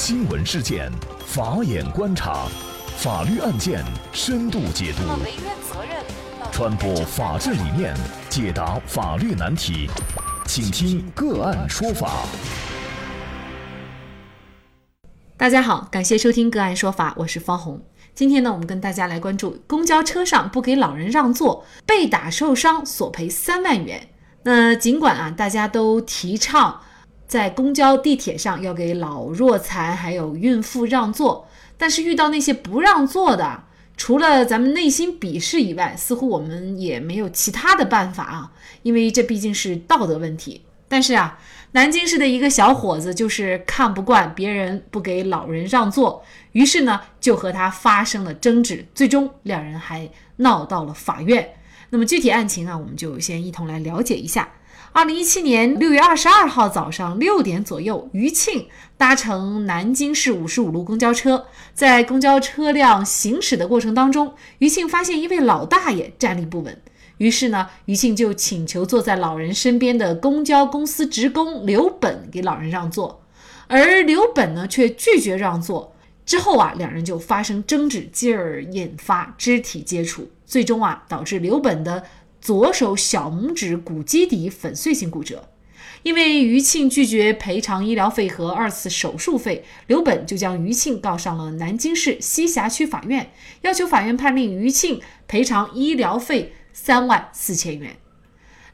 新闻事件，法眼观察，法律案件深度解读，传播法治理念，解答法律难题，请听个案说法。大家好，感谢收听个案说法，我是方红。今天呢，我们跟大家来关注公交车上不给老人让座，被打受伤索赔三万元。那尽管啊，大家都提倡。在公交、地铁上要给老弱残还有孕妇让座，但是遇到那些不让座的，除了咱们内心鄙视以外，似乎我们也没有其他的办法啊，因为这毕竟是道德问题。但是啊，南京市的一个小伙子就是看不惯别人不给老人让座，于是呢就和他发生了争执，最终两人还闹到了法院。那么具体案情啊，我们就先一同来了解一下。二零一七年六月二十二号早上六点左右，于庆搭乘南京市五十五路公交车，在公交车辆行驶的过程当中，于庆发现一位老大爷站立不稳，于是呢，于庆就请求坐在老人身边的公交公司职工刘本给老人让座，而刘本呢却拒绝让座。之后啊，两人就发生争执，继而引发肢体接触，最终啊，导致刘本的。左手小拇指骨基底粉碎性骨折，因为于庆拒绝赔偿医疗费和二次手术费，刘本就将于庆告上了南京市栖霞区法院，要求法院判令于庆赔偿医疗费三万四千元。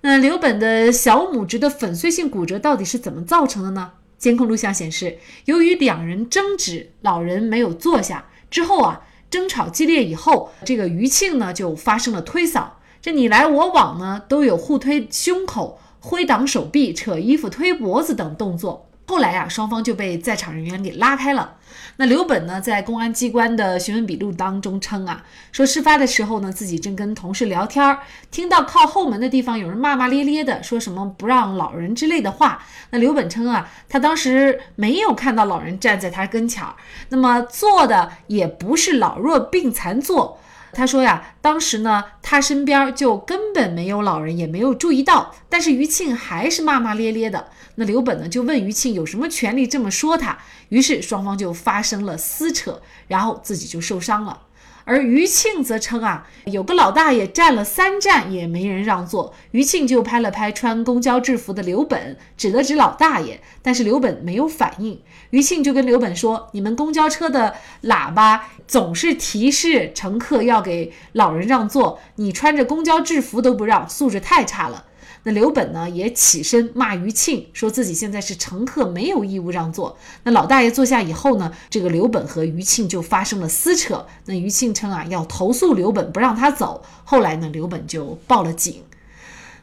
那刘本的小拇指的粉碎性骨折到底是怎么造成的呢？监控录像显示，由于两人争执，老人没有坐下之后啊，争吵激烈以后，这个于庆呢就发生了推搡。这你来我往呢，都有互推胸口、挥挡手臂、扯衣服、推脖子等动作。后来呀，双方就被在场人员给拉开了。那刘本呢，在公安机关的询问笔录当中称啊，说事发的时候呢，自己正跟同事聊天儿，听到靠后门的地方有人骂骂咧咧的，说什么不让老人之类的话。那刘本称啊，他当时没有看到老人站在他跟前儿，那么坐的也不是老弱病残坐。他说呀，当时呢，他身边就根本没有老人，也没有注意到。但是于庆还是骂骂咧咧的。那刘本呢，就问于庆有什么权利这么说他。于是双方就发生了撕扯，然后自己就受伤了。而余庆则称啊，有个老大爷站了三站也没人让座，余庆就拍了拍穿公交制服的刘本，指了指老大爷，但是刘本没有反应。余庆就跟刘本说：“你们公交车的喇叭总是提示乘客要给老人让座，你穿着公交制服都不让，素质太差了。”那刘本呢也起身骂于庆，说自己现在是乘客，没有义务让座。那老大爷坐下以后呢，这个刘本和于庆就发生了撕扯。那于庆称啊要投诉刘本，不让他走。后来呢，刘本就报了警。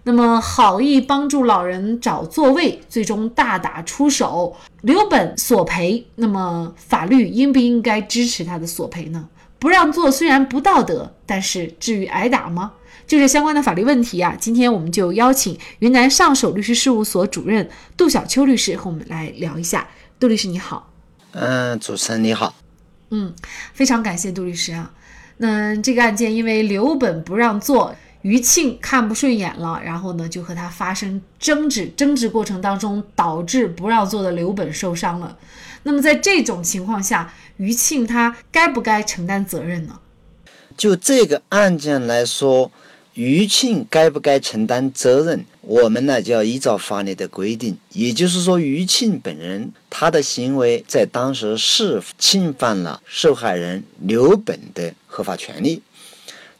那么好意帮助老人找座位，最终大打出手，刘本索赔。那么法律应不应该支持他的索赔呢？不让座虽然不道德，但是至于挨打吗？就是相关的法律问题啊，今天我们就邀请云南上首律师事务所主任杜小秋律师和我们来聊一下。杜律师你好，嗯，主持人你好，嗯，非常感谢杜律师啊。那这个案件因为刘本不让座，余庆看不顺眼了，然后呢就和他发生争执，争执过程当中导致不让座的刘本受伤了。那么在这种情况下，余庆他该不该承担责任呢？就这个案件来说。余庆该不该承担责任？我们呢就要依照法律的规定，也就是说，余庆本人他的行为在当时是侵犯了受害人刘本的合法权利。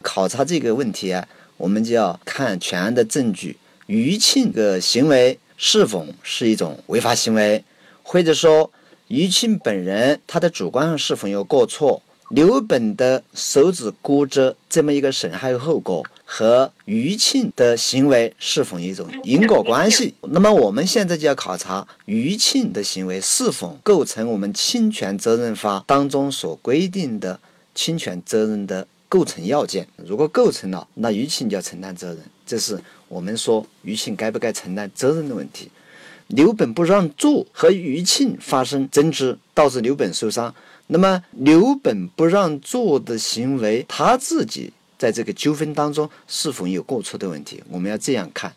考察这个问题啊，我们就要看全案的证据，余庆的行为是否是一种违法行为，或者说余庆本人他的主观上是否有过错？刘本的手指骨折这么一个损害后果和余庆的行为是否一种因果关系？那么我们现在就要考察余庆的行为是否构成我们侵权责任法当中所规定的侵权责任的构成要件。如果构成了，那余庆就要承担责任。这是我们说余庆该不该承担责任的问题。刘本不让座和余庆发生争执，导致刘本受伤。那么刘本不让座的行为，他自己在这个纠纷当中是否有过错的问题？我们要这样看：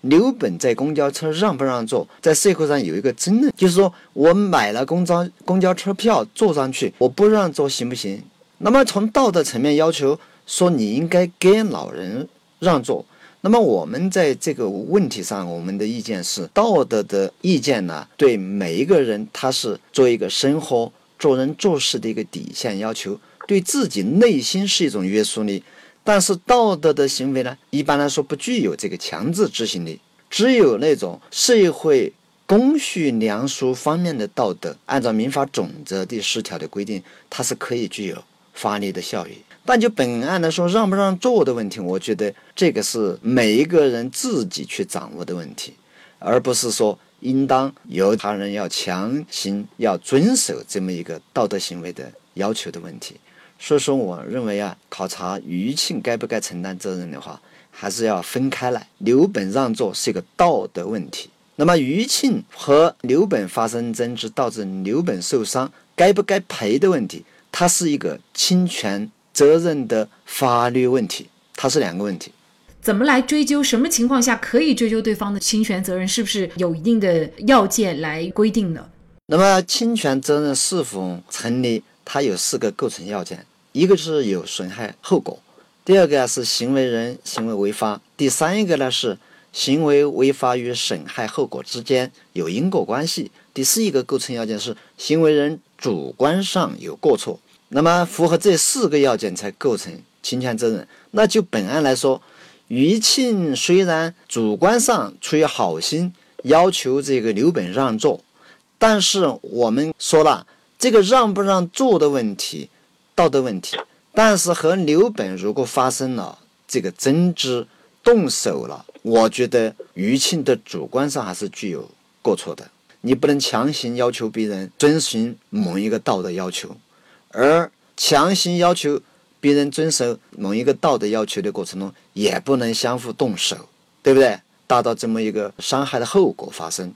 刘本在公交车让不让座，在社会上有一个争论，就是说我买了公交公交车票坐上去，我不让座行不行？那么从道德层面要求说你应该给老人让座。那么我们在这个问题上，我们的意见是道德的意见呢，对每一个人他是做一个生活、做人做事的一个底线要求，对自己内心是一种约束力。但是道德的行为呢，一般来说不具有这个强制执行力，只有那种社会公序良俗方面的道德，按照民法总则第十条的规定，它是可以具有法律的效益。但就本案来说，让不让座的问题，我觉得这个是每一个人自己去掌握的问题，而不是说应当由他人要强行要遵守这么一个道德行为的要求的问题。所以说，我认为啊，考察余庆该不该承担责任的话，还是要分开来。刘本让座是一个道德问题，那么余庆和刘本发生争执，导致刘本受伤，该不该赔的问题，它是一个侵权。责任的法律问题，它是两个问题。怎么来追究？什么情况下可以追究对方的侵权责任？是不是有一定的要件来规定呢？那么侵权责任是否成立？它有四个构成要件：一个是有损害后果；第二个是行为人行为违法；第三一个呢是行为违法与损害后果之间有因果关系；第四一个构成要件是行为人主观上有过错。那么符合这四个要件才构成侵权责任。那就本案来说，余庆虽然主观上出于好心要求这个刘本让座，但是我们说了这个让不让座的问题，道德问题。但是和刘本如果发生了这个争执、动手了，我觉得余庆的主观上还是具有过错的。你不能强行要求别人遵循某一个道德要求。而强行要求别人遵守某一个道德要求的过程中，也不能相互动手，对不对？达到这么一个伤害的后果发生，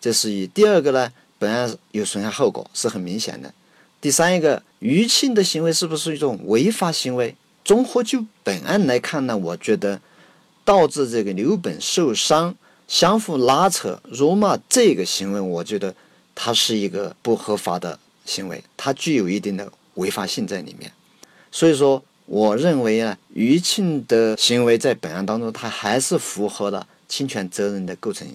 这是以。第二个呢，本案有损害后果是很明显的。第三一个，余庆的行为是不是一种违法行为？综合就本案来看呢，我觉得导致这个刘本受伤、相互拉扯、辱骂这个行为，我觉得它是一个不合法的。行为，它具有一定的违法性在里面，所以说，我认为呢，余庆的行为在本案当中，他还是符合了侵权责任的构成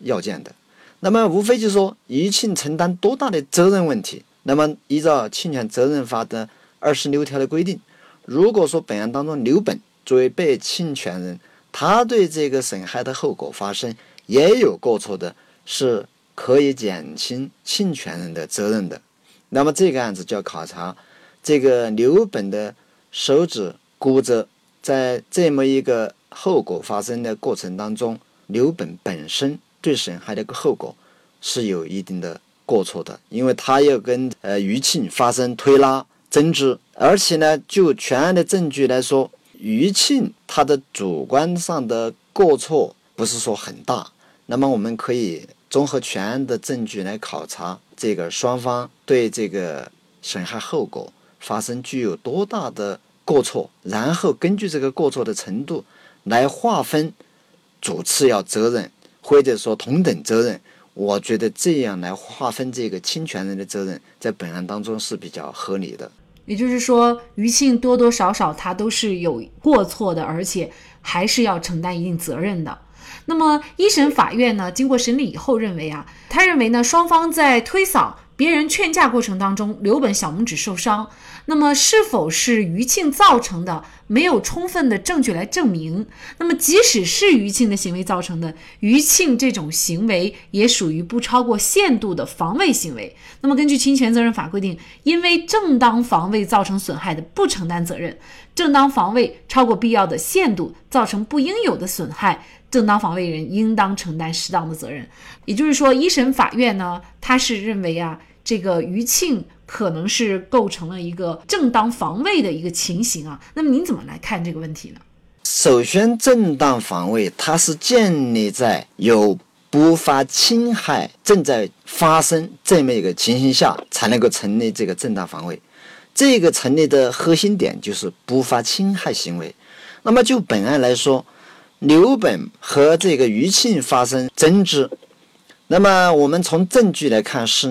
要件的。那么，无非就是说，余庆承担多大的责任问题。那么，依照侵权责任法的二十六条的规定，如果说本案当中刘本作为被侵权人，他对这个损害的后果发生也有过错的，是可以减轻侵权人的责任的。那么这个案子就要考察这个刘本的手指骨折，在这么一个后果发生的过程当中，刘本本身对损害的一个后果是有一定的过错的，因为他要跟呃余庆发生推拉争执，而且呢，就全案的证据来说，余庆他的主观上的过错不是说很大，那么我们可以综合全案的证据来考察。这个双方对这个损害后果发生具有多大的过错，然后根据这个过错的程度来划分主次要责任，或者说同等责任。我觉得这样来划分这个侵权人的责任，在本案当中是比较合理的。也就是说，余庆多多少少他都是有过错的，而且还是要承担一定责任的。那么一审法院呢，经过审理以后认为啊，他认为呢，双方在推搡别人劝架过程当中，刘本小拇指受伤。那么是否是余庆造成的，没有充分的证据来证明。那么即使是余庆的行为造成的，余庆这种行为也属于不超过限度的防卫行为。那么根据侵权责任法规定，因为正当防卫造成损害的不承担责任，正当防卫超过必要的限度造成不应有的损害。正当防卫人应当承担适当的责任，也就是说，一审法院呢，他是认为啊，这个余庆可能是构成了一个正当防卫的一个情形啊。那么您怎么来看这个问题呢？首先，正当防卫它是建立在有不法侵害正在发生这么一个情形下才能够成立这个正当防卫。这个成立的核心点就是不法侵害行为。那么就本案来说。刘本和这个余庆发生争执。那么我们从证据来看，是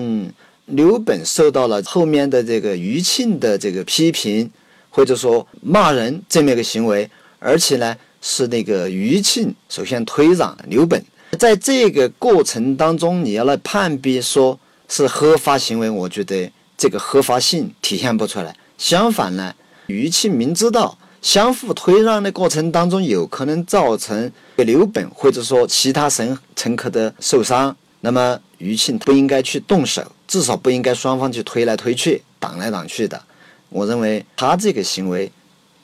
刘本受到了后面的这个余庆的这个批评，或者说骂人这么一个行为，而且呢是那个余庆首先推让刘本，在这个过程当中，你要来判别说是合法行为，我觉得这个合法性体现不出来。相反呢，余庆明知道相互推让的过程当中有可能造成刘本或者说其他乘乘客的受伤。那么余庆不应该去动手，至少不应该双方去推来推去、挡来挡去的。我认为他这个行为，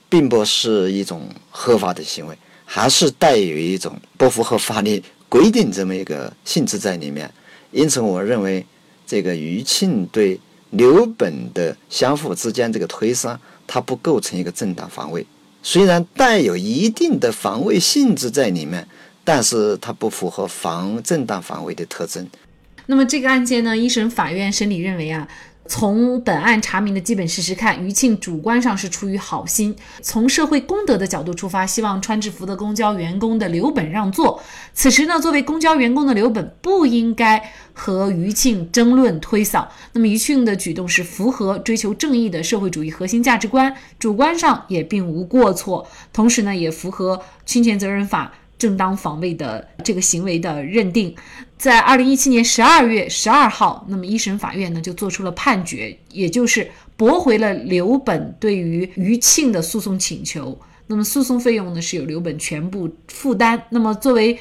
并不是一种合法的行为，还是带有一种不符合法律规定这么一个性质在里面。因此，我认为这个余庆对刘本的相互之间这个推搡，它不构成一个正当防卫，虽然带有一定的防卫性质在里面。但是它不符合防正当防卫的特征。那么这个案件呢，一审法院审理认为啊，从本案查明的基本事实看，余庆主观上是出于好心，从社会公德的角度出发，希望穿制服的公交员工的刘本让座。此时呢，作为公交员工的刘本不应该和余庆争论推搡。那么余庆的举动是符合追求正义的社会主义核心价值观，主观上也并无过错，同时呢，也符合侵权责任法。正当防卫的这个行为的认定，在二零一七年十二月十二号，那么一审法院呢就做出了判决，也就是驳回了刘本对于余庆的诉讼请求。那么诉讼费用呢是由刘本全部负担。那么作为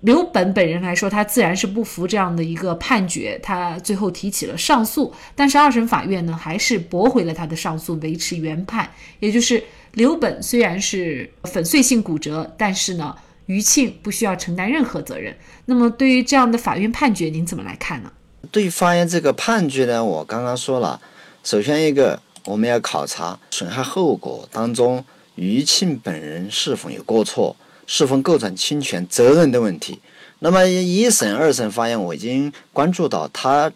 刘本本人来说，他自然是不服这样的一个判决，他最后提起了上诉。但是二审法院呢还是驳回了他的上诉，维持原判，也就是刘本虽然是粉碎性骨折，但是呢。余庆不需要承担任何责任。那么，对于这样的法院判决，您怎么来看呢？对法院这个判决呢，我刚刚说了，首先一个我们要考察损害后果当中余庆本人是否有过错，是否构成侵权责任的问题。那么一审、二审法院我已经关注到，他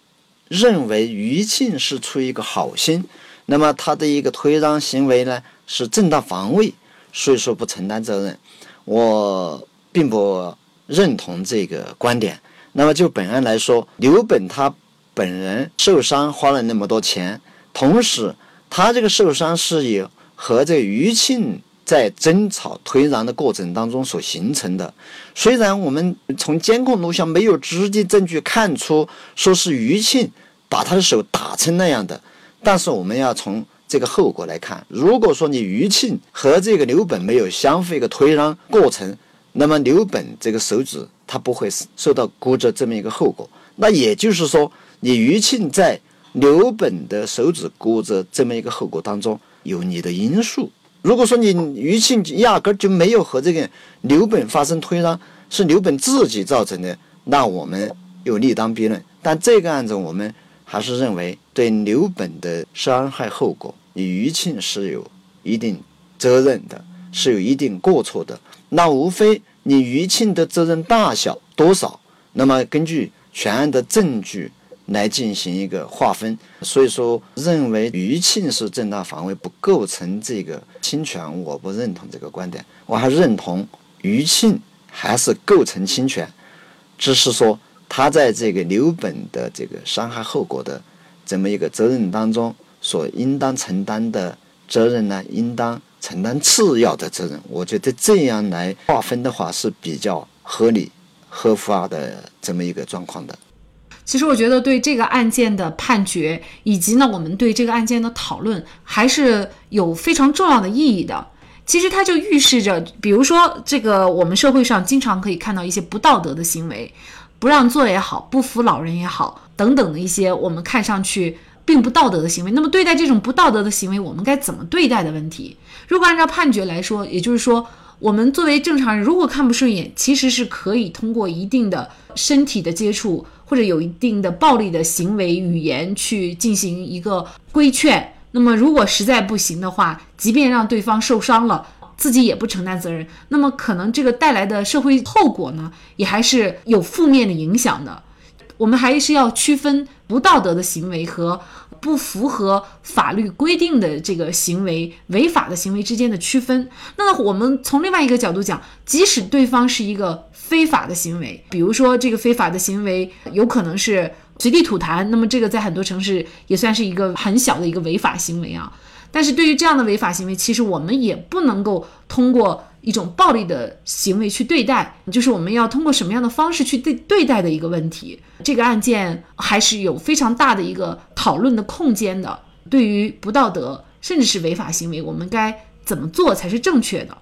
认为余庆是出于一个好心，那么他的一个推让行为呢是正当防卫，所以说不承担责任。我并不认同这个观点。那么就本案来说，刘本他本人受伤花了那么多钱，同时他这个受伤是有和这余庆在争吵推让的过程当中所形成的。虽然我们从监控录像没有直接证据看出说是余庆把他的手打成那样的，但是我们要从。这个后果来看，如果说你余庆和这个刘本没有相互一个推让过程，那么刘本这个手指他不会受到骨折这么一个后果。那也就是说，你余庆在刘本的手指骨折这么一个后果当中有你的因素。如果说你余庆压根儿就没有和这个刘本发生推让，是刘本自己造成的，那我们有立当别论。但这个案子我们还是认为对刘本的伤害后果。你余庆是有一定责任的，是有一定过错的。那无非你余庆的责任大小多少，那么根据全案的证据来进行一个划分。所以说，认为余庆是正当防卫，不构成这个侵权，我不认同这个观点。我还认同余庆还是构成侵权，只是说他在这个刘本的这个伤害后果的这么一个责任当中。所应当承担的责任呢，应当承担次要的责任。我觉得这样来划分的话是比较合理、合法的这么一个状况的。其实我觉得对这个案件的判决，以及呢我们对这个案件的讨论，还是有非常重要的意义的。其实它就预示着，比如说这个我们社会上经常可以看到一些不道德的行为，不让座也好，不扶老人也好，等等的一些我们看上去。并不道德的行为，那么对待这种不道德的行为，我们该怎么对待的问题？如果按照判决来说，也就是说，我们作为正常人，如果看不顺眼，其实是可以通过一定的身体的接触，或者有一定的暴力的行为语言去进行一个规劝。那么如果实在不行的话，即便让对方受伤了，自己也不承担责任，那么可能这个带来的社会后果呢，也还是有负面的影响的。我们还是要区分不道德的行为和不符合法律规定的这个行为、违法的行为之间的区分。那我们从另外一个角度讲，即使对方是一个非法的行为，比如说这个非法的行为有可能是随地吐痰，那么这个在很多城市也算是一个很小的一个违法行为啊。但是对于这样的违法行为，其实我们也不能够通过一种暴力的行为去对待，就是我们要通过什么样的方式去对对待的一个问题。这个案件还是有非常大的一个讨论的空间的。对于不道德甚至是违法行为，我们该怎么做才是正确的？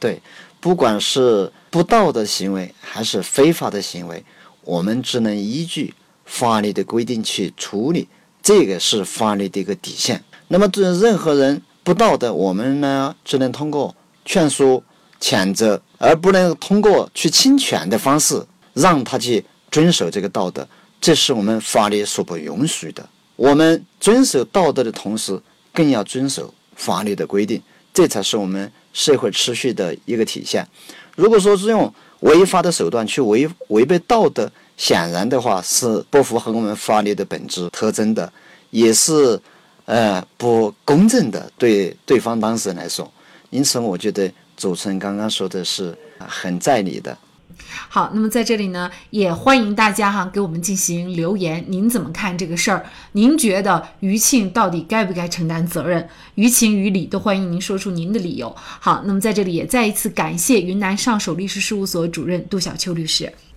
对，不管是不道德行为还是非法的行为，我们只能依据法律的规定去处理，这个是法律的一个底线。那么，对任何人不道德，我们呢只能通过劝说、谴责，而不能通过去侵权的方式让他去遵守这个道德。这是我们法律所不允许的。我们遵守道德的同时，更要遵守法律的规定，这才是我们社会秩序的一个体现。如果说是用违法的手段去违违背道德，显然的话是不符合我们法律的本质特征的，也是。呃，不公正的对对方当事人来说，因此我觉得主持人刚刚说的是很在理的。好，那么在这里呢，也欢迎大家哈给我们进行留言，您怎么看这个事儿？您觉得余庆到底该不该承担责任？于情于理都欢迎您说出您的理由。好，那么在这里也再一次感谢云南上首律师事务所主任杜小秋律师。